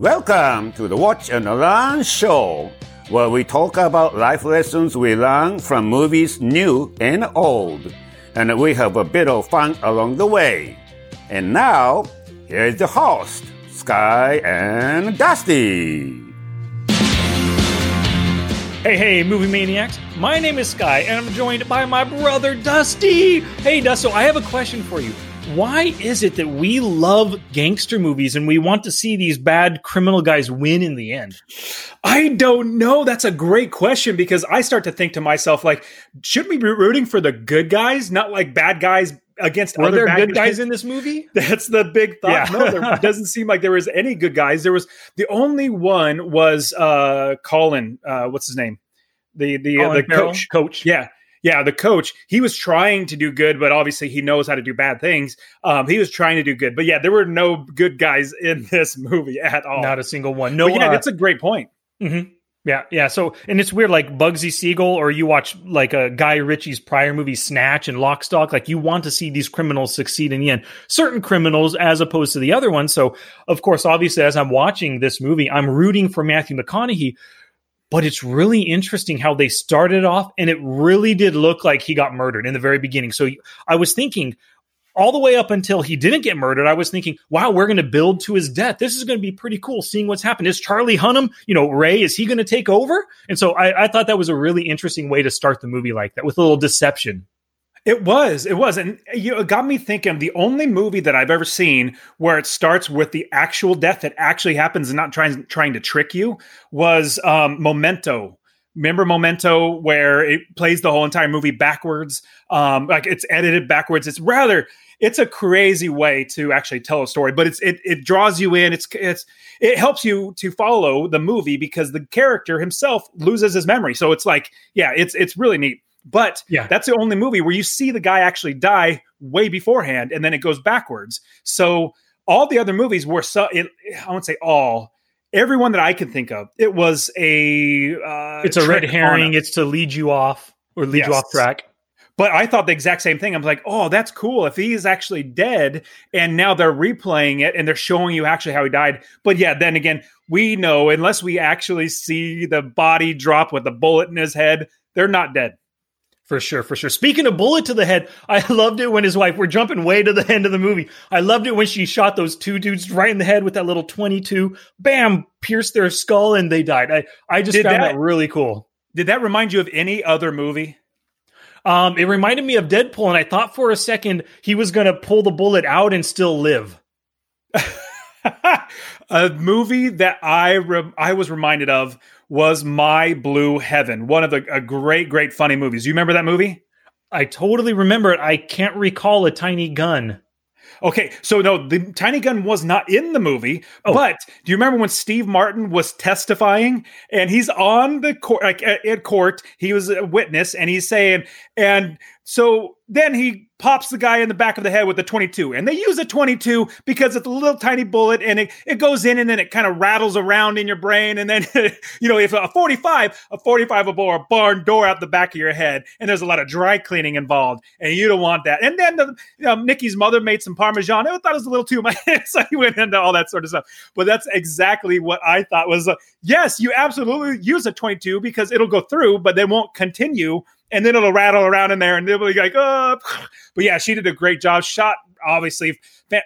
Welcome to the Watch and Learn show, where we talk about life lessons we learn from movies new and old, and we have a bit of fun along the way. And now, here's the host, Sky and Dusty. Hey, hey, movie maniacs. My name is Sky, and I'm joined by my brother Dusty. Hey, Dusty, I have a question for you. Why is it that we love gangster movies and we want to see these bad criminal guys win in the end? I don't know. That's a great question because I start to think to myself, like, should we be rooting for the good guys, not like bad guys against Were other good guys in this movie? That's the big thought. Yeah. No, there doesn't seem like there was any good guys. There was the only one was uh Colin. Uh, what's his name? The the uh, the Farrell? coach. Coach. Yeah. Yeah, the coach. He was trying to do good, but obviously he knows how to do bad things. Um, he was trying to do good, but yeah, there were no good guys in this movie at all. Not a single one. No, But yeah, uh, that's a great point. mhm. Yeah, yeah. So, and it's weird, like Bugsy Siegel, or you watch like a Guy Ritchie's prior movie, Snatch and Lockstock. Like you want to see these criminals succeed in the end. Certain criminals, as opposed to the other ones. So, of course, obviously, as I'm watching this movie, I'm rooting for Matthew McConaughey. But it's really interesting how they started off, and it really did look like he got murdered in the very beginning. So I was thinking, all the way up until he didn't get murdered, I was thinking, wow, we're going to build to his death. This is going to be pretty cool seeing what's happened. Is Charlie Hunnam, you know, Ray, is he going to take over? And so I, I thought that was a really interesting way to start the movie like that with a little deception. It was, it was, and you know, it got me thinking. The only movie that I've ever seen where it starts with the actual death that actually happens and not trying trying to trick you was um, Memento. Remember Memento, where it plays the whole entire movie backwards, um, like it's edited backwards. It's rather, it's a crazy way to actually tell a story, but it's it it draws you in. It's it's it helps you to follow the movie because the character himself loses his memory. So it's like, yeah, it's it's really neat. But Yeah. that's the only movie where you see the guy actually die way beforehand, and then it goes backwards. So all the other movies were so it, I won't say all. Everyone that I can think of, it was a uh, It's a red herring. a- It's to lead you off or lead you off track. But I thought the exact same thing. I'm like, oh, that's cool. If he is actually dead and now they're replaying it and they're showing you actually how he died. But yeah, then again, we know unless we actually see the body drop with the bullet in his head, they're not dead. For sure, for sure. Speaking of bullet to the head, I loved it when his wife, we're jumping way to the end of the movie. I loved it when she shot those two dudes right in the head with that little 22, bam, pierced their skull and they died. I, I just Did found that- that really cool. Did that remind you of any other movie? Um, it reminded me of Deadpool, and I thought for a second he was going to pull the bullet out and still live. a movie that I re- I was reminded of was My Blue Heaven, one of the a great great funny movies. You remember that movie? I totally remember it. I can't recall a tiny gun. Okay, so no, the tiny gun was not in the movie, Oh. but do you remember when Steve Martin was testifying and he's on the court, like at, at court, he was a witness, and he's saying, and so then he pops the guy in the back of the head with a 22, and they use a 22 because it's a little tiny bullet, and it, it goes in, and then it kind of rattles around in your brain, and then you know if a 45, a 45 will blow a barn door out the back of your head, and there's a lot of dry cleaning involved, and you don't want that. And then the, you know, Nikki's mother made some Parmesan. I thought it was a little too much, so he went into all that sort of stuff. But that's exactly what I thought was. Uh, yes, you absolutely use a 22 because it'll go through, but they won't continue, and then it'll rattle around in there, and they'll be like, oh. But yeah, she did a great job. Shot obviously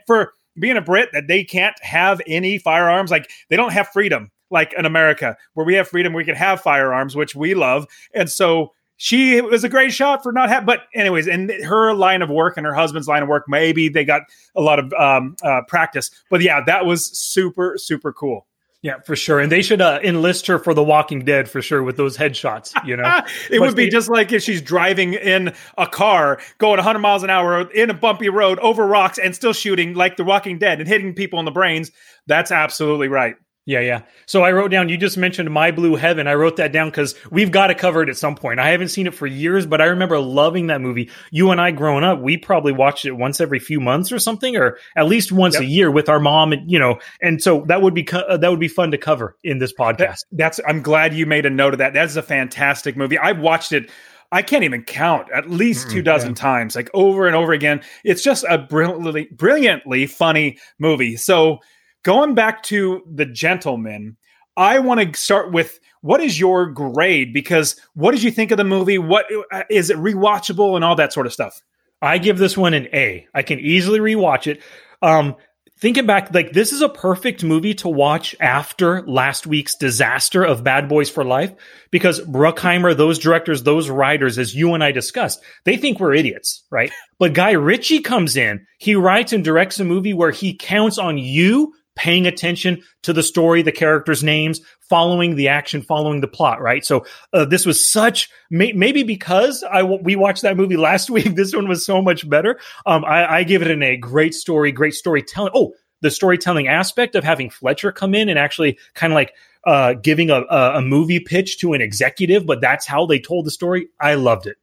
for being a Brit that they can't have any firearms. Like they don't have freedom like in America, where we have freedom, we can have firearms, which we love, and so she was a great shot for not having. But anyways, and her line of work and her husband's line of work, maybe they got a lot of um, uh, practice. But yeah, that was super super cool. Yeah, for sure. And they should uh, enlist her for The Walking Dead for sure with those headshots, you know? it would be be- just like if she's driving in a car going 100 miles an hour in a bumpy road over rocks and still shooting like The Walking Dead and hitting people in the brains. That's absolutely right. Yeah, yeah. So I wrote down, you just mentioned My Blue Heaven. I wrote that down because we've got to cover it at some point. I haven't seen it for years, but I remember loving that movie. You and I growing up, we probably watched it once every few months or something, or at least once Yep. a year with our mom. And, you know, and so that would be, co- uh, that would be fun to cover in this podcast. That's, that's I'm glad you made a note of that. That's a fantastic movie. I've watched it. I can't even count at least two dozen times, like over and over again. It's just a brilliantly, brilliantly funny movie. So going back to the gentleman, I want to start with what is your grade? Because what did you think of the movie? What uh, is it rewatchable and all that sort of stuff? I give this one an A. I can easily rewatch it. Um, thinking back, like this is a perfect movie to watch after last week's disaster of Bad Boys for Life because Bruckheimer, those directors, those writers, as you and I discussed, they think we're idiots, right? But Guy Ritchie comes in, he writes and directs a movie where he counts on you paying attention to the story, the characters' names, following the action, following the plot, right? So uh, this was such may, maybe because I we watched that movie last week. This one was so much better. Um, I, I give it an A. Great story, great storytelling. Oh, the storytelling aspect of having Fletcher come in and actually kind of like uh, giving a, a movie pitch to an executive, but that's how they told the story. I loved it.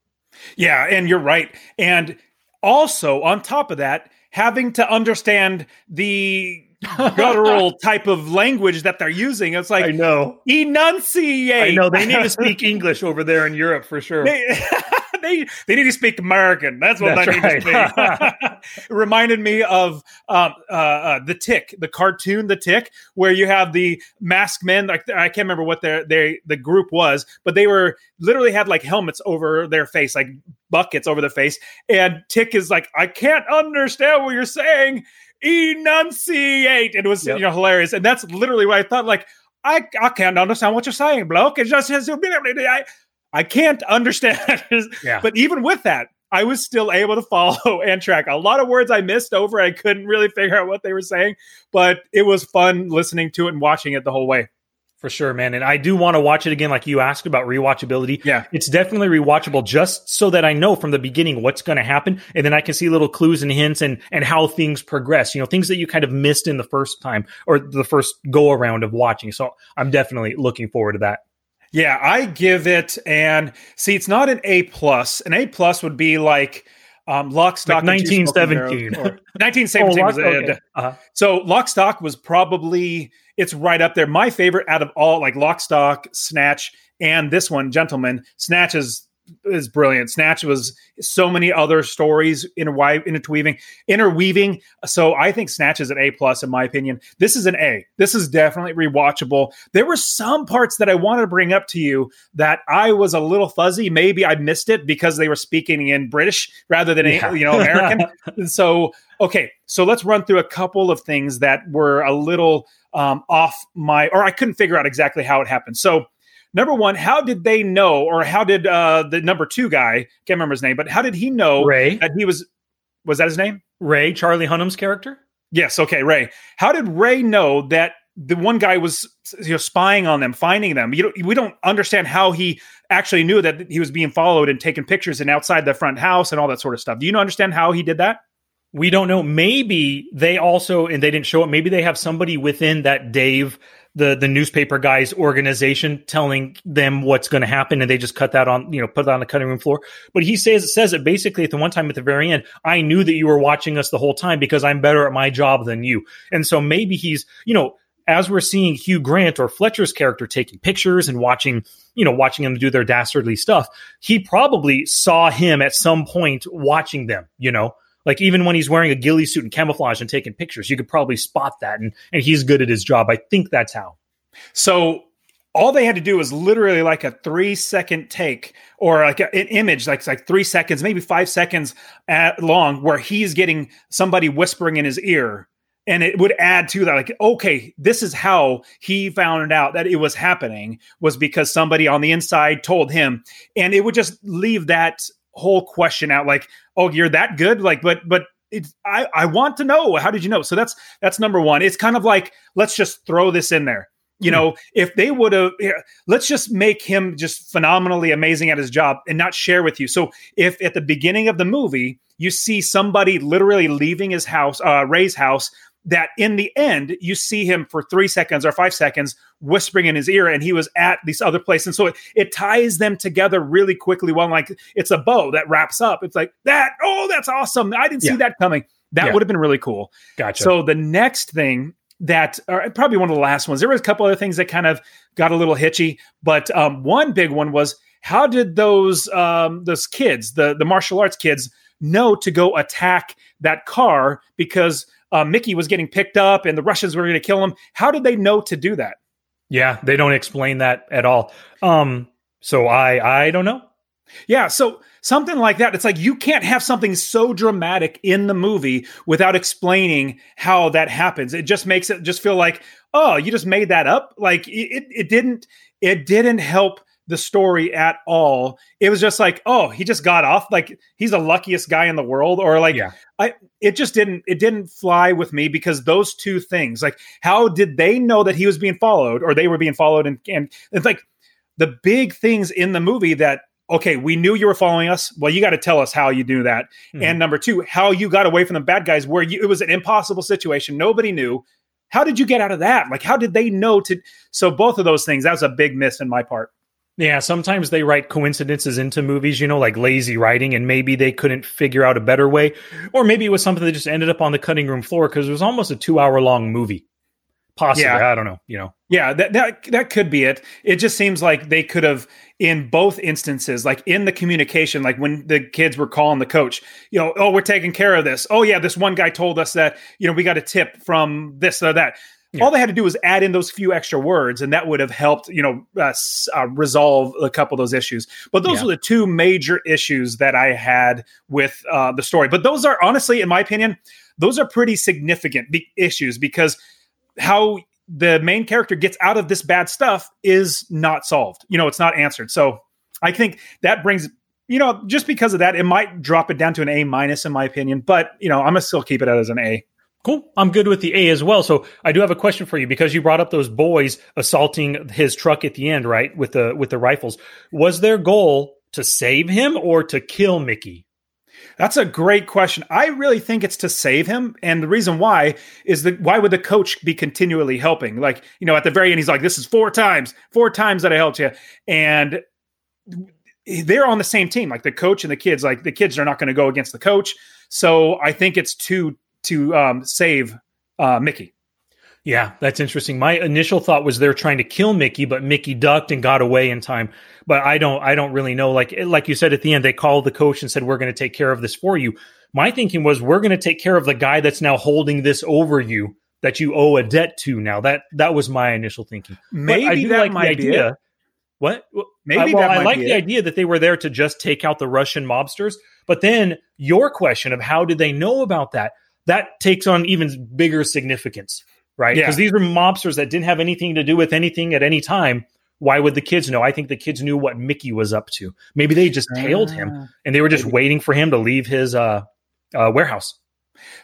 Yeah, and you're right. And also on top of that, having to understand the guttural type of language that they're using. It's like I know enunciate. I know they need to speak English over there in Europe for sure. They, they, they need to speak American. That's what That's they right. need to speak. it reminded me of um, uh, uh, the Tick, the cartoon, the Tick, where you have the masked men. Like I can't remember what their they the group was, but they were literally had like helmets over their face, like buckets over their face. And Tick is like, I can't understand what you're saying enunciate. It was yep. you know hilarious, and that's literally what I thought. Like I I can't understand what you're saying, bloke. It just has I I can't understand. yeah. But even with that, I was still able to follow and track. A lot of words I missed over. I couldn't really figure out what they were saying, but it was fun listening to it and watching it the whole way. For sure, man. And I do want to watch it again, like you asked about rewatchability. Yeah. It's definitely rewatchable just so that I know from the beginning what's going to happen. And then I can see little clues and hints and, and how things progress, you know, things that you kind of missed in the first time or the first go around of watching. So I'm definitely looking forward to that. Yeah. I give it, and see, it's not an A plus. An A plus would be like, um, Lock, Stock, like 1917. 1917 oh, was okay. uh-huh. So Lock, Stock was probably it's right up there. My favorite out of all, like Lock, Stock, Snatch, and this one, Gentleman. Snatch is is brilliant. Snatch was so many other stories in interweaving, interweaving. So I think Snatch is an A plus in my opinion. This is an A. This is definitely rewatchable. There were some parts that I wanted to bring up to you that I was a little fuzzy. Maybe I missed it because they were speaking in British rather than yeah. you know American. so okay, so let's run through a couple of things that were a little um, off my, or I couldn't figure out exactly how it happened. So, number one, how did they know, or how did uh, the number two guy, can't remember his name, but how did he know Ray that he was, was that his name? Ray, Charlie Hunnam's character? Yes. Okay. Ray. How did Ray know that the one guy was you know spying on them, finding them? You know, we don't understand how he actually knew that he was being followed and taking pictures and outside the front house and all that sort of stuff. Do you understand how he did that? We don't know. Maybe they also, and they didn't show it. Maybe they have somebody within that Dave, the the newspaper guy's organization, telling them what's going to happen, and they just cut that on, you know, put that on the cutting room floor. But he says says it basically at the one time at the very end. I knew that you were watching us the whole time because I'm better at my job than you, and so maybe he's, you know, as we're seeing Hugh Grant or Fletcher's character taking pictures and watching, you know, watching them do their dastardly stuff, he probably saw him at some point watching them, you know, like even when he's wearing a ghillie suit and camouflage and taking pictures, you could probably spot that, and and he's good at his job. I think that's how. So all they had to do was literally like a three second take or like an image, like like three seconds, maybe five seconds long, where he's getting somebody whispering in his ear. And it would add to that, like, okay, this is how he found out that it was happening was because somebody on the inside told him. And it would just leave that whole question out like oh you're that good? Like but but it's i i want to know. How did you know? So that's that's number one. It's kind of like let's just throw this in there. You hmm. know if they would have let's just make him just phenomenally amazing at his job and not share with you. So if at the beginning of the movie you see somebody literally leaving his house uh ray's house that in the end you see him for three seconds or five seconds whispering in his ear and he was at this other place. And so it, it ties them together really quickly. Well like it's a bow that wraps up. It's like that oh that's awesome. I didn't yeah. see that coming. That yeah. would have been really cool. Gotcha. So the next thing that or probably one of the last ones there was a couple other things that kind of got a little hitchy but um, one big one was how did those um, those kids the the martial arts kids know to go attack that car? Because uh, Mickey was getting picked up and the Russians were going to kill him. How did they know to do that? Yeah, they don't explain that at all. Um, so I I don't know. Yeah, so something like that. It's like you can't have something so dramatic in the movie without explaining how that happens. It just makes it just feel like, oh, you just made that up. Like it, it didn't, it didn't help the story at all. It was just like, oh, he just got off. Like he's the luckiest guy in the world, or like, yeah. I. It just didn't. It didn't fly with me because those two things. Like, how did they know that he was being followed, or they were being followed? And and it's like the big things in the movie that okay, we knew you were following us. Well, you got to tell us how you do that. Mm-hmm. And number two, how you got away from the bad guys where you, it was an impossible situation. Nobody knew. How did you get out of that? Like, how did they know to? So, both of those things, that was a big miss in my part. Yeah, sometimes they write coincidences into movies, you know, like lazy writing, and maybe they couldn't figure out a better way. Or maybe it was something that just ended up on the cutting room floor because it was almost a two hour long movie. Possibly, yeah. I don't know. You know, yeah, that that that could be it. It just seems like they could have, in both instances, like in the communication, like when the kids were calling the coach, you know, oh, we're taking care of this. Oh yeah, this one guy told us that you know we got a tip from this or that. Yeah. All they had to do was add in those few extra words, and that would have helped, you know, uh, uh, resolve a couple of those issues. But those yeah. were the two major issues that I had with uh, the story. But those are honestly, in my opinion, those are pretty significant be- issues because how the main character gets out of this bad stuff is not solved. You know, it's not answered. So I think that brings, you know, just because of that, it might drop it down to an A minus in my opinion. But you know, I'm gonna still keep it as an A. Cool. I'm good with the A as well. So I do have a question for you because you brought up those boys assaulting his truck at the end, right? With the with the rifles. Was their goal to save him or to kill Mickey? That's a great question. I really think it's to save him. And the reason why is that why would the coach be continually helping? Like, you know, at the very end, he's like, this is four times, four times that I helped you. And they're on the same team, like the coach and the kids. Like the kids are not going to go against the coach. So I think it's to to um, save uh, Mickey. Yeah, that's interesting. My initial thought was they're trying to kill Mickey, but Mickey ducked and got away in time. But I don't, I don't really know. Like, like you said at the end, they called the coach and said, "We're going to take care of this for you." My thinking was, we're going to take care of the guy that's now holding this over you that you owe a debt to. Now that that was my initial thinking. Maybe that like the idea. What? Maybe I, well, I like the idea that they were there to just take out the Russian mobsters. But then your question of how did they know about that? That takes on even bigger significance right? Because yeah. these were mobsters that didn't have anything to do with anything at any time. Why would the kids know? I think the kids knew what Mickey was up to. Maybe they just tailed uh, him ah. and they were just maybe. waiting for him to leave his uh, uh, warehouse.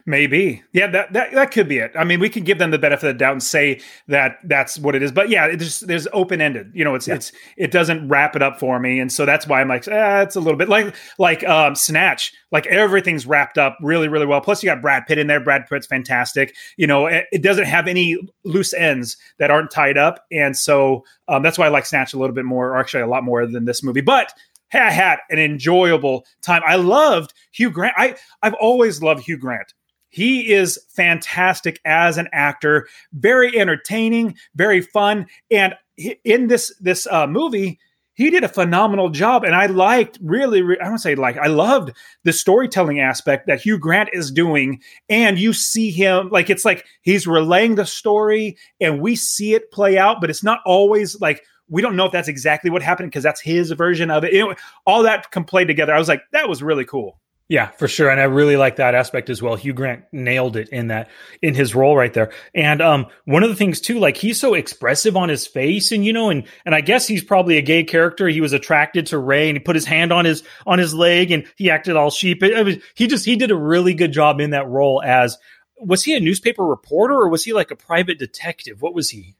Maybe, yeah, that, that that could be it. I mean, we can give them the benefit of the doubt and say that that's what it is. But yeah, it's there's open ended. You know, it's yeah. it's it doesn't wrap it up for me, and so that's why I'm like, eh, it's a little bit like like um, Snatch. Like everything's wrapped up really really well. Plus, you got Brad Pitt in there. Brad Pitt's fantastic. You know, it, it doesn't have any loose ends that aren't tied up, and so um, that's why I like Snatch a little bit more, or actually a lot more than this movie. But I had an enjoyable time. I loved Hugh Grant. I I've always loved Hugh Grant. He is fantastic as an actor, very entertaining, very fun, and in this this uh, movie, he did a phenomenal job. And I liked really, re- I don't say like I loved the storytelling aspect that Hugh Grant is doing, and you see him like it's like he's relaying the story, and we see it play out, but it's not always like we don't know if that's exactly what happened because that's his version of it. Know, all that can play together. I was like, that was really cool. Yeah, for sure, and I really like that aspect as well. Hugh Grant nailed it in that in his role right there. And um, one of the things too, like he's so expressive on his face, and you know, and and I guess he's probably a gay character. He was attracted to Ray, and he put his hand on his on his leg, and he acted all sheep. It, was, he just he did a really good job in that role as was he a newspaper reporter or was he like a private detective? What was he?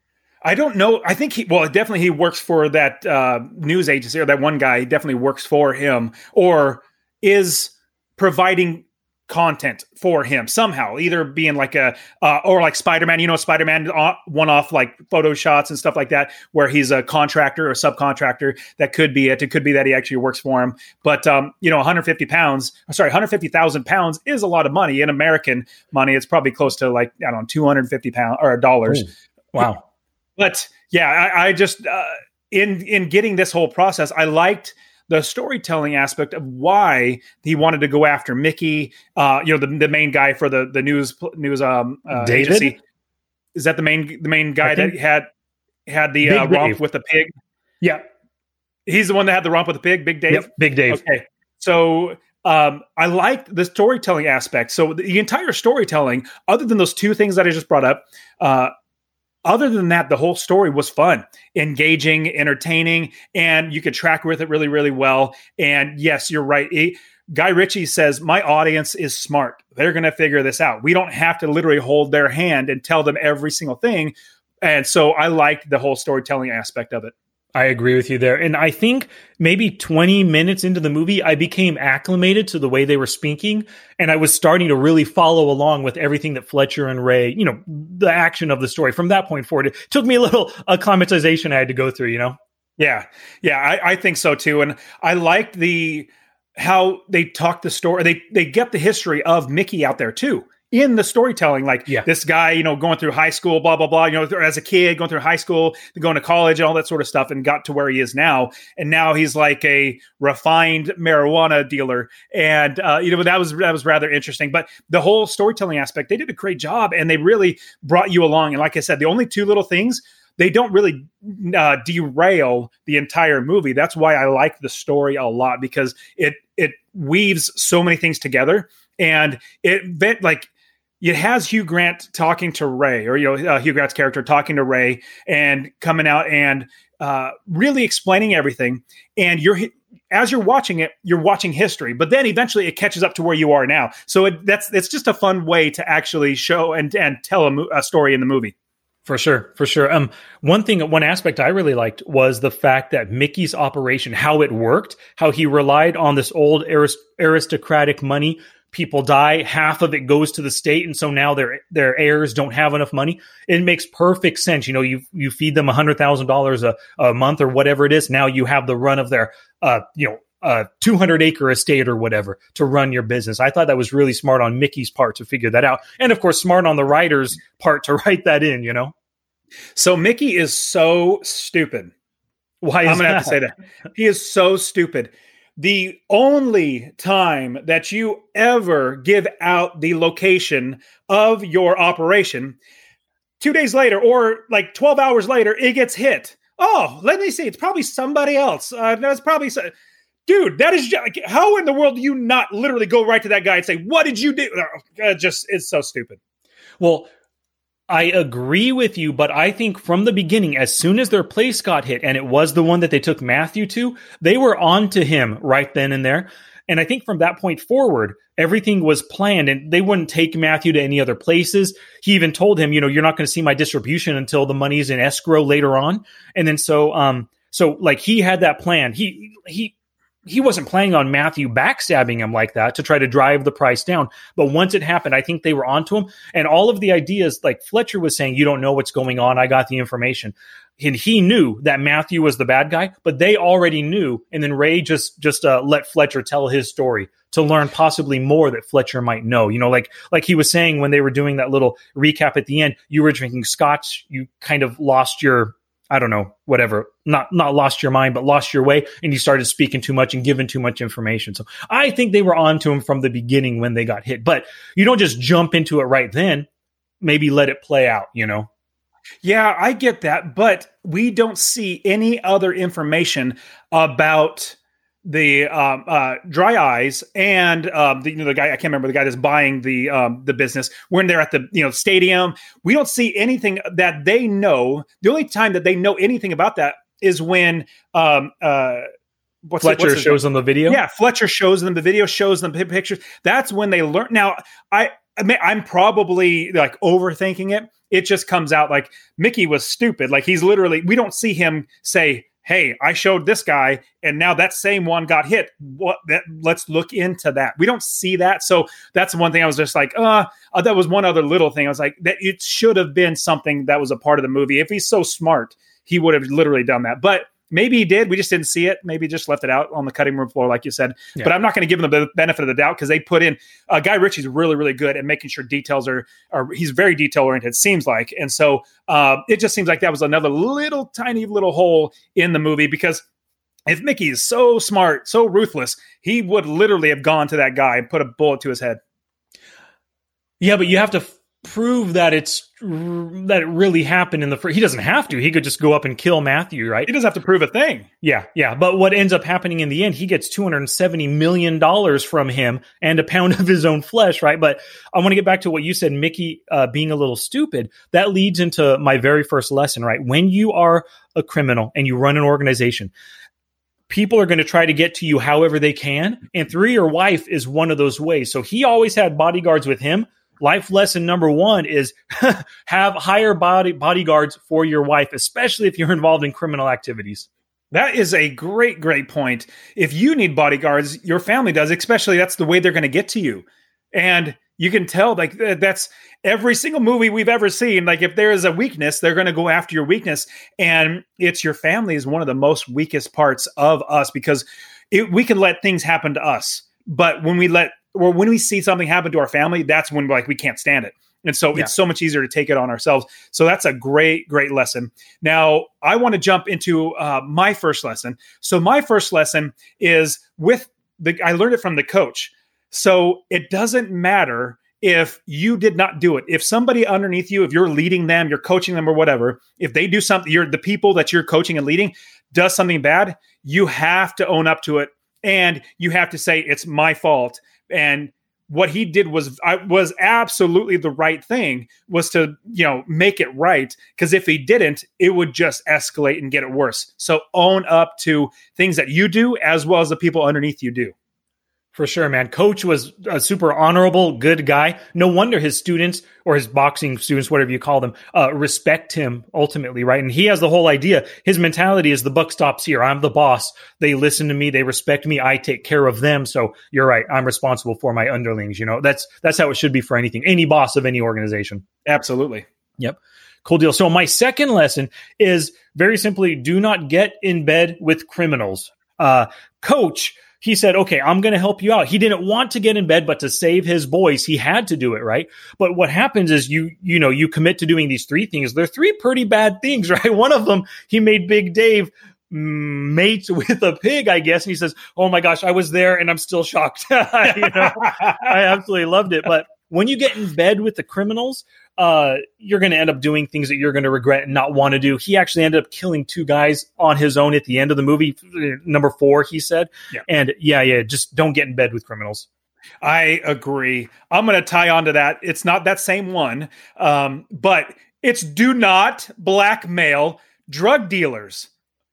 I don't know. I think he, well, definitely he works for that uh, news agency or that one guy. He definitely works for him or is providing content for him somehow, either being like a, uh, or like Spider Man, you know, Spider Man uh, one off like photo shots and stuff like that, where he's a contractor or subcontractor. That could be it. It could be that he actually works for him. But, um, you know, 150 pounds, sorry, 150,000 pounds is a lot of money in American money. It's probably close to like, I don't know, 250 pounds or dollars. Ooh, wow. But yeah, I, I just uh, in in getting this whole process, I liked the storytelling aspect of why he wanted to go after Mickey, uh, you know, the, the main guy for the the news news um uh, David? agency. Is that the main the main guy that had had the uh, romp Dave. with the pig? Yeah. He's the one that had the romp with the pig, Big Dave. Yep. Big Dave. Okay. So um, I liked the storytelling aspect. So the entire storytelling, other than those two things that I just brought up, uh, other than that, the whole story was fun, engaging, entertaining, and you could track with it really, really well. And yes, you're right. It- Guy Ritchie says, My audience is smart. They're going to figure this out. We don't have to literally hold their hand and tell them every single thing. And so I liked the whole storytelling aspect of it. I agree with you there. And I think maybe 20 minutes into the movie, I became acclimated to the way they were speaking. And I was starting to really follow along with everything that Fletcher and Ray, you know, the action of the story from that point forward. It took me a little uh, acclimatization I had to go through, you know? Yeah, yeah, I, I think so too. And I liked the how they talk the story. They they get the history of Mickey out there too in the storytelling. Like Yeah. this guy, you know, going through high school, blah blah blah. You know, as a kid, going through high school, going to college, and all that sort of stuff, and got to where he is now. And now he's like a refined marijuana dealer. And uh, you know, that was that was rather interesting. But the whole storytelling aspect, they did a great job, and they really brought you along. And like I said, the only two little things they don't really uh, derail the entire movie. That's why I like the story a lot because it it weaves so many things together, and it like it has Hugh Grant talking to Ray, or you know uh, Hugh Grant's character talking to Ray, and coming out and uh, really explaining everything. And you're as you're watching it, you're watching history, but then eventually it catches up to where you are now. So it, that's it's just a fun way to actually show and and tell a, mo- a story in the movie. For sure, for sure. Um, one thing, one aspect I really liked was the fact that Mickey's operation, how it worked, how he relied on this old aris- aristocratic money. People die, half of it goes to the state, and so now their their heirs don't have enough money. It makes perfect sense. You know, you you feed them a hundred thousand dollars a a month or whatever it is. Now you have the run of their uh you know uh 200 acre estate or whatever to run your business. I thought that was really smart on Mickey's part to figure that out, and of course smart on the writer's part to write that in. You know. So Mickey is so stupid. Why is I'm gonna that? have to say that he is so stupid. The only time that you ever give out the location of your operation, two days later or like 12 hours later, it gets hit. Oh, let me see. It's probably somebody else. Uh, that's probably so- dude. That is just, how in the world do you not literally go right to that guy and say, "What did you do?" Uh, just it's so stupid. Well, I agree with you, but I think from the beginning, as soon as their place got hit, and it was the one that they took Matthew to, they were on to him right then and there. And I think from that point forward, everything was planned and they wouldn't take Matthew to any other places. He even told him, you know, you're not going to see my distribution until the money's in escrow later on. And then so, um, so like he had that plan. He, he, he wasn't planning on Matthew backstabbing him like that to try to drive the price down. But once it happened, I think they were onto him. And all of the ideas, like Fletcher was saying, you don't know what's going on. I got the information. And he knew that Matthew was the bad guy, but they already knew. And then Ray just just uh, let Fletcher tell his story to learn possibly more that Fletcher might know. You know, like like he was saying when they were doing that little recap at the end, you were drinking scotch, you kind of lost your I don't know, whatever, not not lost your mind, but lost your way, and you started speaking too much and giving too much information. So I think they were on to him from the beginning when they got hit. But you don't just jump into it right then. Maybe let it play out, you know. Yeah, I get that, but we don't see any other information about the um, uh, dry eyes and um, the, you know, the guy I can't remember the guy that's buying the um, the business when they're at the you know stadium. We don't see anything that they know. The only time that they know anything about that is when um, uh, what's it- Fletcher his shows them the video. yeah, Fletcher shows them the video, shows them the pictures. That's when they learn. Now, I, I mean, I'm probably like overthinking it. It just comes out like Mickey was stupid. Like he's literally, we don't see him say, "Hey, I showed this guy, and now that same one got hit." What? That, let's look into that. We don't see that, so that's one thing. I was just like, uh, uh, that was one other little thing. I was like, that it should have been something that was a part of the movie. If he's so smart, he would have literally done that. But maybe he did. We just didn't see it. Maybe just left it out on the cutting room floor, like you said. Yeah. But I'm not going to give him the benefit of the doubt because they put in uh, Guy Ritchie's really, really good at making sure details are. are he's very detail oriented. Seems like, and so uh, it just seems like that was another little tiny little hole in the movie because if Mickey is so smart, so ruthless, he would literally have gone to that guy and put a bullet to his head. Yeah, but you have to prove that it's that it really happened in the first. He doesn't have to. He could just go up and kill Matthew, right? He doesn't have to prove a thing. Yeah, yeah. But what ends up happening in the end, he gets two hundred and seventy million dollars from him and a pound of his own flesh, right? But I want to get back to what you said, Mickey, uh, being a little stupid. That leads into my very first lesson, right? When you are a criminal and you run an organization, people are going to try to get to you however they can. And through your wife is one of those ways. So he always had bodyguards with him. Life lesson number one is have hire body bodyguards for your wife, especially if you're involved in criminal activities. That is a great, great point. If you need bodyguards, your family does, especially that's the way they're going to get to you. And you can tell like that's every single movie we've ever seen like if there is a weakness they're going to go after your weakness and it's your family is one of the most weakest parts of us because it, we can let things happen to us but when we let or when we see something happen to our family that's when like we can't stand it and so yeah. it's so much easier to take it on ourselves so that's a great great lesson now i want to jump into uh, my first lesson so my first lesson is with the i learned it from the coach so it doesn't matter if you did not do it. If somebody underneath you, if you're leading them, you're coaching them or whatever, if they do something, you're the people that you're coaching and leading does something bad, you have to own up to it and you have to say it's my fault. And what he did was I, was absolutely the right thing was to you know make it right because if he didn't it would just escalate and get it worse. So own up to things that you do as well as the people underneath you do for sure, man. Coach was a super honorable, good guy. No wonder his students or his boxing students, whatever you call them, uh, respect him ultimately, right? And he has the whole idea. His mentality is the buck stops here. I'm the boss. They listen to me. They respect me. I take care of them. So you're right. I'm responsible for my underlings. You know, that's that's how it should be for anything. Any boss of any organization. Absolutely. Yep. Cool deal. So my second lesson is very simply: do not get in bed with criminals. Uh, coach he said, okay, I'm going to help you out. He didn't want to get in bed, but to save his boys, he had to do it, right? But what happens is you, you know, you commit to doing these three things. They're three pretty bad things, right? One of them, he made Big Dave mm, mate with a pig, I guess. And he says, oh my gosh, I was there and I'm still shocked. you know, I absolutely loved it. But when you get in bed with the criminals, uh, you're going to end up doing things that you're going to regret and not want to do. He actually ended up killing two guys on his own at the end of the movie, number four, he said. Yeah. And yeah, yeah, just don't get in bed with criminals. I agree. I'm going to tie on to that. It's not that same one, um, but it's do not blackmail drug dealers.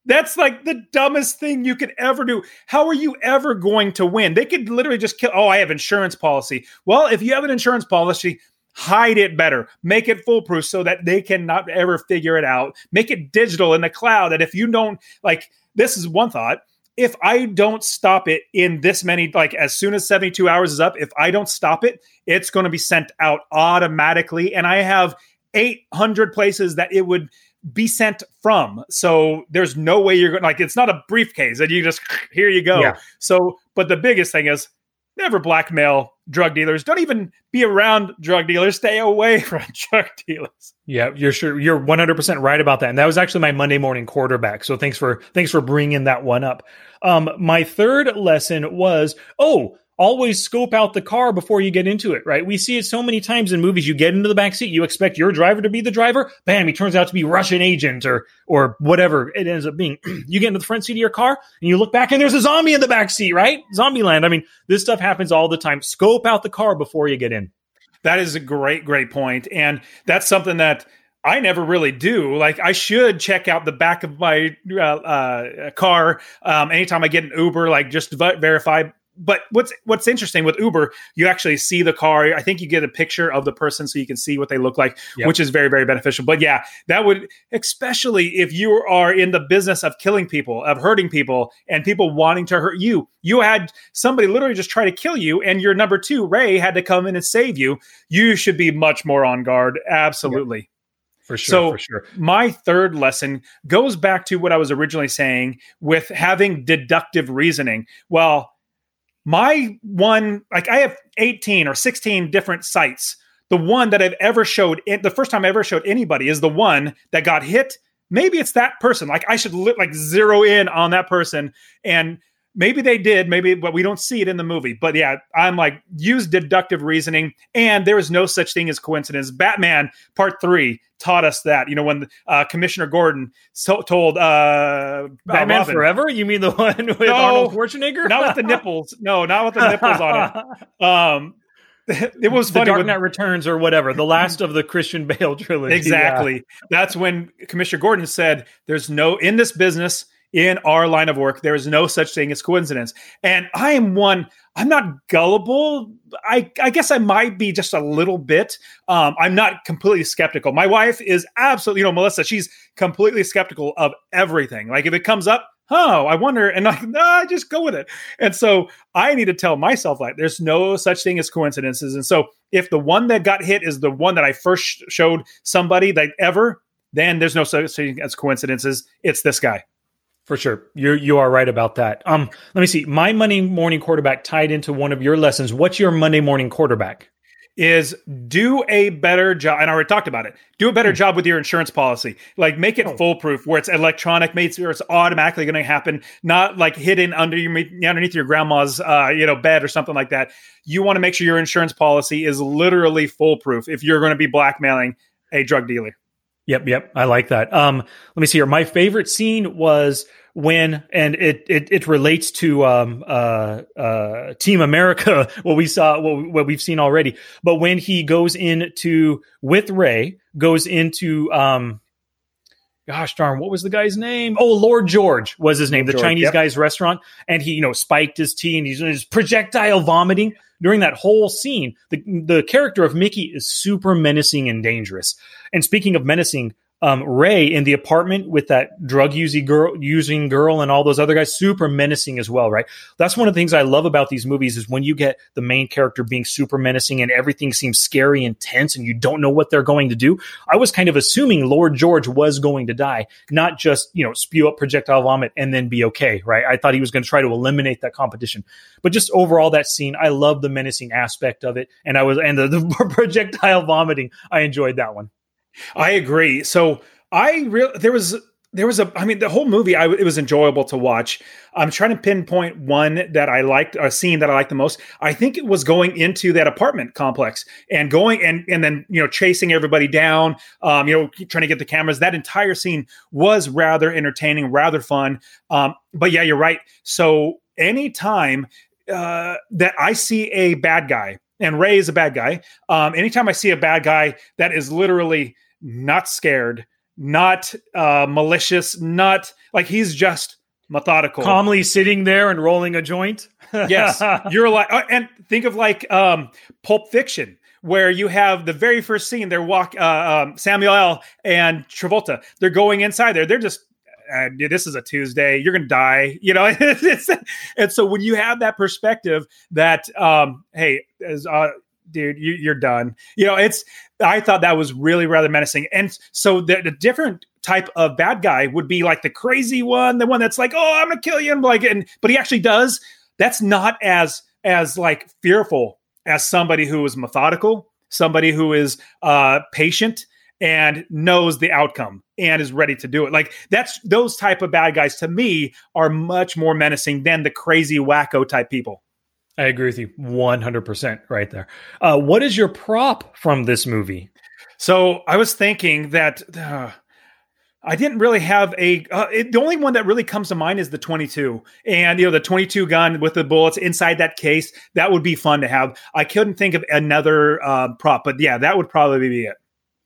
That's like the dumbest thing you could ever do. How are you ever going to win? They could literally just kill. Oh, I have insurance policy. Well, if you have an insurance policy, hide it better, make it foolproof so that they cannot ever figure it out. Make it digital in the cloud. That if you don't like, this is one thought. If I don't stop it in this many, like as soon as 72 hours is up, if I don't stop it, it's going to be sent out automatically. And I have 800 places that it would be sent from. So there's no way you're going like it's not a briefcase and you just here you go. Yeah. So but the biggest thing is never blackmail drug dealers. Don't even be around drug dealers. Stay away from drug dealers. Yeah, you're sure you're 100% right about that. And that was actually my Monday morning quarterback. So thanks for thanks for bringing that one up. Um my third lesson was, "Oh, always scope out the car before you get into it, right? We see it so many times in movies. You get into the back seat, you expect your driver to be the driver. Bam, he turns out to be Russian agent or or whatever it ends up being. you get into the front seat of your car and you look back and there's a zombie in the back seat, right? Zombieland. I mean, this stuff happens all the time. Scope out the car before you get in. That is a great, great point, and that's something that. I never really do. Like I should check out the back of my uh, uh, car um, anytime I get an Uber, like just to verify but what's what's interesting with Uber, you actually see the car. I think you get a picture of the person so you can see what they look like, yep. which is very very beneficial. But yeah, that would especially if you are in the business of killing people, of hurting people, and people wanting to hurt you. You had somebody literally just try to kill you, and your number two Ray had to come in and save you. You should be much more on guard. Absolutely. Yep. For sure. So, for sure. my third lesson goes back to what I was originally saying with having deductive reasoning. Well, my one like i have 18 or 16 different sites the one that i've ever showed the first time i ever showed anybody is the one that got hit maybe it's that person. Like I should li- like zero in on that person and maybe they did maybe but we don't see it in the movie but yeah i'm like use deductive reasoning and there is no such thing as coincidence batman part three taught us that you know when uh, commissioner gordon so- told uh batman Robin, forever you mean the one with no, arnold schwarzenegger not with the nipples no not with the nipples on it um it was the funny. Dark Knight Returns or whatever, the last of the Christian Bale trilogy. Exactly. Yeah. That's when Commissioner Gordon said, "There's no in this business in our line of work, there is no such thing as coincidence. And I am one, I'm not gullible. I, I guess I might be just a little bit. Um, I'm not completely skeptical. My wife is absolutely, you know, Melissa, she's completely skeptical of everything. Like if it comes up, oh, I wonder, and like, nah, just go with it. And so I need to tell myself like there's no such thing as coincidences. And so if the one that got hit is the one that I first showed somebody that ever, then there's no such thing as coincidences. It's this guy. For sure. You you are right about that. Um let me see. My Monday morning quarterback tied into one of your lessons. What's your Monday morning quarterback? Is do a better job, and I already talked about it. Do a better mm. job with your insurance policy. Like make it oh. foolproof, where it's electronic, made where it's automatically going to happen, not like hidden under your underneath your grandma's uh, you know bed or something like that. You want to make sure your insurance policy is literally foolproof if you're going to be blackmailing a drug dealer. Yep, yep. I like that. Um, let me see here. My favorite scene was when, and it it, it relates to um, uh, uh, Team America, what we saw, what, what we've seen already. But when he goes into with Ray, goes into um, gosh darn, what was the guy's name? Oh, Lord George was his name, the George, Chinese yep. guy's restaurant. And he, you know, spiked his tea and he's, he's projectile vomiting during that whole scene. The, the character of Mickey is super menacing and dangerous. And speaking of menacing, um, Ray in the apartment with that drug using girl, using girl, and all those other guys, super menacing as well, right? That's one of the things I love about these movies is when you get the main character being super menacing and everything seems scary and tense, and you don't know what they're going to do. I was kind of assuming Lord George was going to die, not just you know spew up projectile vomit and then be okay, right? I thought he was going to try to eliminate that competition, but just overall that scene, I love the menacing aspect of it, and I was and the, the projectile vomiting, I enjoyed that one. I agree. So I really there was there was a I mean the whole movie I it was enjoyable to watch. I'm trying to pinpoint one that I liked a scene that I liked the most. I think it was going into that apartment complex and going and and then you know chasing everybody down um you know trying to get the cameras. That entire scene was rather entertaining, rather fun. Um but yeah, you're right. So anytime uh that I see a bad guy and Ray is a bad guy. Um, anytime I see a bad guy that is literally not scared, not uh, malicious, not like he's just methodical, calmly sitting there and rolling a joint. yes, you're like, uh, and think of like um, Pulp Fiction. Where you have the very first scene, they're walk uh, um, Samuel L. and Travolta. They're going inside there. They're just uh, this is a Tuesday, you're gonna die, you know. and so when you have that perspective that, um, hey, as uh, dude, you, are done. You know, it's. I thought that was really rather menacing, and so the, the, different type of bad guy would be like the crazy one, the one that's like, oh, I'm gonna kill you, and like, and but he actually does. That's not as as like fearful as somebody who is methodical, somebody who is uh, patient and knows the outcome and is ready to do it. Like that's those type of bad guys to me are much more menacing than the crazy wacko type people. I agree with you 100% right there. Uh, what is your prop from this movie? So I was thinking that uh, I didn't really have a. Uh, it, the only one that really comes to mind is the 22, and you know the 22 gun with the bullets inside that case. That would be fun to have. I couldn't think of another uh, prop, but yeah, that would probably be it.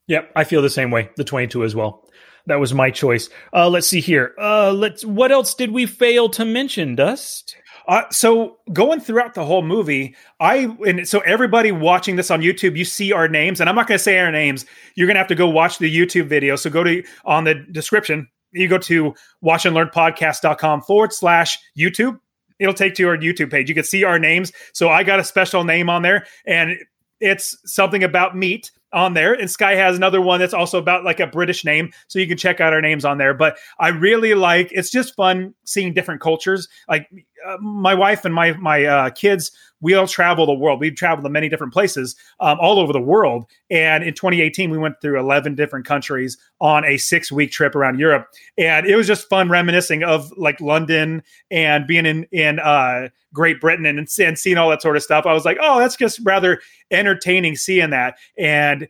Yep, I feel the same way. The 22 as well. That was my choice. Uh, let's see here. Uh, let's. What else did we fail to mention, Dust? Uh, so going throughout the whole movie, I and so everybody watching this on YouTube, you see our names, and I'm not going to say our names. You're going to have to go watch the YouTube video. So go to on the description. You go to watchandlearnpodcast.com forward slash YouTube. It'll take you to our YouTube page. You can see our names. So I got a special name on there, and it's something about meat on there and sky has another one that's also about like a british name so you can check out our names on there but i really like it's just fun seeing different cultures like uh, my wife and my my uh, kids, we all travel the world. We've traveled to many different places um, all over the world. And in 2018, we went through 11 different countries on a six week trip around Europe, and it was just fun reminiscing of like London and being in in uh, Great Britain and, and seeing all that sort of stuff. I was like, oh, that's just rather entertaining seeing that and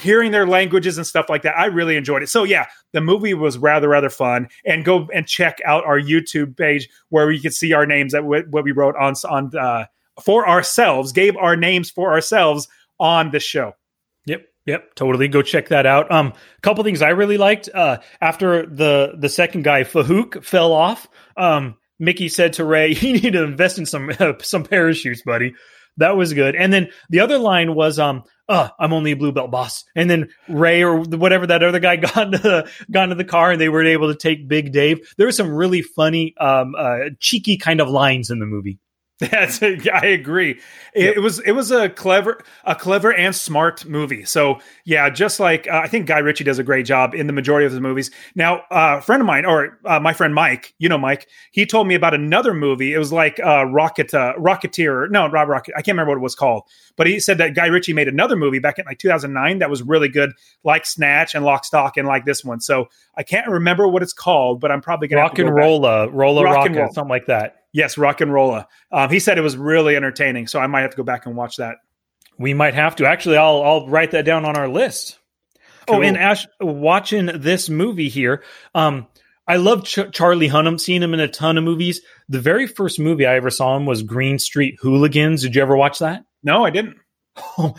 hearing their languages and stuff like that. I really enjoyed it. So yeah, the movie was rather rather fun. And go and check out our YouTube page where you can see our names that what we wrote on on uh, for ourselves, gave our names for ourselves on the show. Yep. Yep, totally. Go check that out. Um, a couple things I really liked. Uh, after the the second guy Fahouk fell off, um, Mickey said to Ray, "You need to invest in some uh, some parachutes, buddy." That was good. And then the other line was, "Um, uh, I'm only a blue belt boss." And then Ray or whatever that other guy got into the, got into the car, and they were able to take Big Dave. There were some really funny, um, uh, cheeky kind of lines in the movie. That's I agree. It, yep. it, was it was a clever a clever and smart movie. So yeah, just like uh, I think Guy Ritchie does a great job in the majority of his movies. Now, uh, a friend of mine or uh, my friend Mike, you know Mike, he told me about another movie. It was like uh, Rocket uh, Rocketeer. No, Rob Rocket. I can't remember what it was called, but he said that Guy Ritchie made another movie back in like 2009 that was really good, like Snatch and Lock, Stock, and like this one. So I can't remember what it's called, but I'm probably gonna rock and rolla, rolla, rock, rock and roll. something like that. Yes, Rock and Rolla. Um, he said it was really entertaining, so I might have to go back and watch that. We might have to. Actually, I'll I'll write that down on our list. Oh, cool. Oh, and Ash, watching this movie here, um, I love Ch- Charlie Hunnam. Seen him in a ton of movies. The very first movie I ever saw him was Green Street Hooligans. Did you ever watch that? No, I didn't.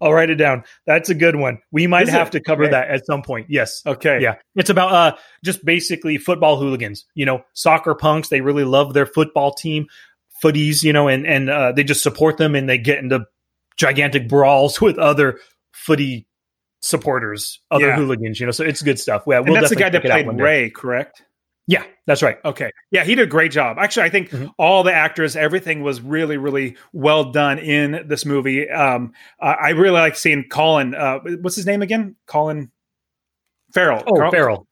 I'll write it down. That's a good one. We might Is have it? to cover okay. that at some point. Yes. Okay. Yeah. It's about uh just basically football hooligans, you know, soccer punks. They really love their football team, footies, you know, and and uh, they just support them and they get into gigantic brawls with other footy supporters, other yeah. hooligans, you know. So it's good stuff. Yeah, we'll and that's the guy that played Ray, correct? Yeah, that's right. Okay. Yeah, he did a great job. Actually, I think mm-hmm. all the actors, everything was really, really well done in this movie. Um, uh, I really like seeing Colin. Uh, what's his name again? Colin Farrell. Oh, Carl- Farrell.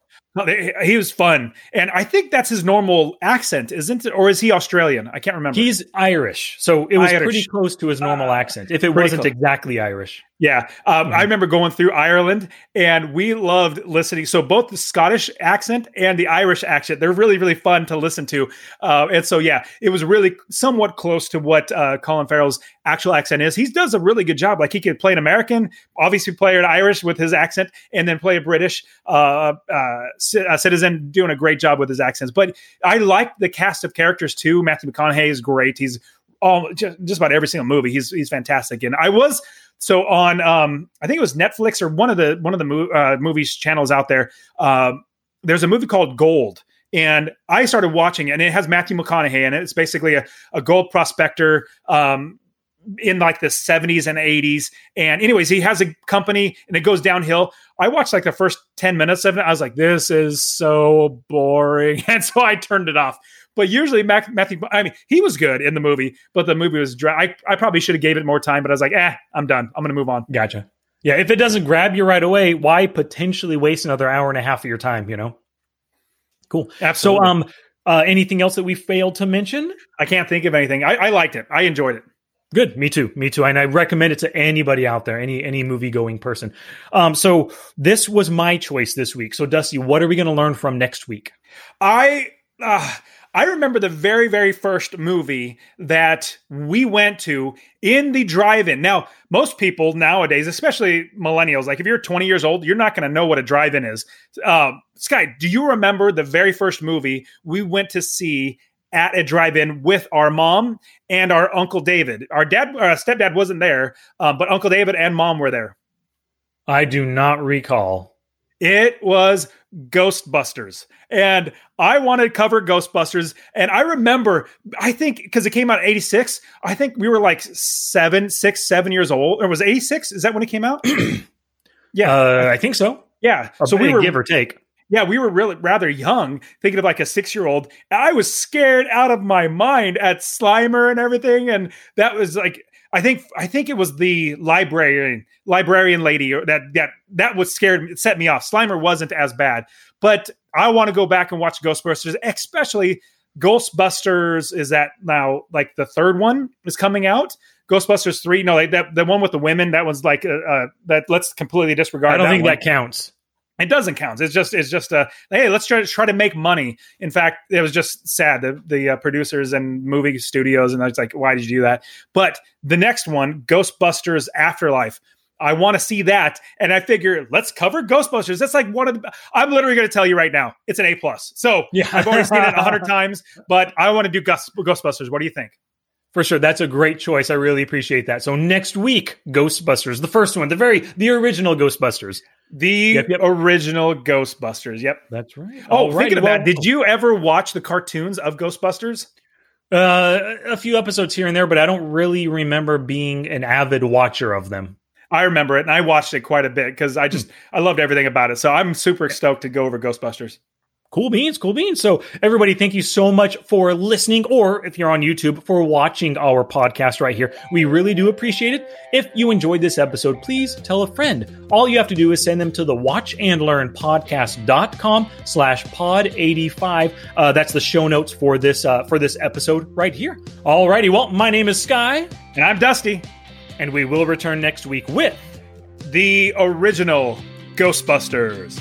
He was fun, and I think that's his normal accent, isn't it? Or is he Australian? I can't remember. He's Irish, so it was Irish. pretty close to his normal uh, accent. If it wasn't close. exactly Irish, yeah. Um, mm-hmm. I remember going through Ireland, and we loved listening. So both the Scottish accent and the Irish accent, they're really, really fun to listen to. Uh, and so, yeah, it was really somewhat close to what uh, Colin Farrell's actual accent is. He does a really good job. Like he could play an American, obviously play an Irish with his accent, and then play a British uh, uh, citizen, doing a great job with his accents. But I like the cast of characters too. Matthew McConaughey is great. He's all just, just about every single movie. He's he's fantastic. And I was so on um I think it was Netflix or one of the one of the mo- uh, movies channels out there. Uh, there's a movie called Gold. And I started watching it, and it has Matthew McConaughey in it. It's basically a, a gold prospector um, in like the 70s and 80s. And anyways, he has a company and it goes downhill. I watched like the first 10 minutes of it. I was like, this is so boring. And so I turned it off. But usually Matthew, I mean, he was good in the movie, but the movie was dry. I, I probably should have gave it more time, but I was like, eh, I'm done. I'm going to move on. Gotcha. Yeah. If it doesn't grab you right away, why potentially waste another hour and a half of your time, you know? Cool. Absolutely. So, um, uh, anything else that we failed to mention? I can't think of anything. I, I liked it. I enjoyed it. Good. Me too. Me too. And I recommend it to anybody out there, any any movie going person. Um, so this was my choice this week. So Dusty, what are we going to learn from next week? I uh, I remember the very very first movie that we went to in the drive-in. Now, most people nowadays, especially millennials, like if you're 20 years old, you're not going to know what a drive-in is. Uh, Sky, do you remember the very first movie we went to see at a drive-in with our mom and our uncle David. Our dad, our stepdad wasn't there, um, but Uncle David and mom were there. I do not recall. It was Ghostbusters, and I wanted to cover Ghostbusters. And I remember, I think because it came out '86, I think we were like seven, six, seven years old. Or was '86? Is that when it came out? yeah, uh, I think so. Yeah, so we were give or take yeah, we were really rather young, thinking of like a six year old. I was scared out of my mind at Slimer and everything, and that was like I think I think it was the librarian librarian lady or that that that was scared set me off. Slimer wasn't as bad, but I want to go back and watch Ghostbusters, especially Ghostbusters is that now like the third one is coming out. Ghostbusters three, no, like that the one with the women that was like uh, uh that. Let's completely disregard. I don't think one. that counts. It doesn't count. It's just it's just a hey, let's try to try to make money. In fact, it was just sad the the uh, producers and movie studios and I was like, why did you do that? But the next one, Ghostbusters Afterlife. I want to see that, and I figure let's cover Ghostbusters. That's like one of the. I'm literally going to tell you right now, it's an A plus. So Yeah. I've already seen it a hundred times, but I want to do Ghost- Ghostbusters. What do you think? For sure, that's a great choice. I really appreciate that. So next week, Ghostbusters, the first one, the very the original Ghostbusters. The Yep, yep. original Ghostbusters. Yep. That's right. Oh, thinking of that, did you ever watch the cartoons of Ghostbusters? Uh, a few episodes here and there, but I don't really remember being an avid watcher of them. I remember it, and I watched it quite a bit because I just I loved everything about it. So I'm super stoked to go over Ghostbusters. Cool beans, cool beans. So, everybody, thank you so much for listening, or if you're on YouTube, for watching our podcast right here. We really do appreciate it. If you enjoyed this episode, please tell a friend. All you have to do is send them to the watch and learn podcast.com slash pod 85. Uh, that's the show notes for this, uh, for this episode right here. Alrighty. Well, my name is Sky, And I'm Dusty, and we will return next week with the original Ghostbusters.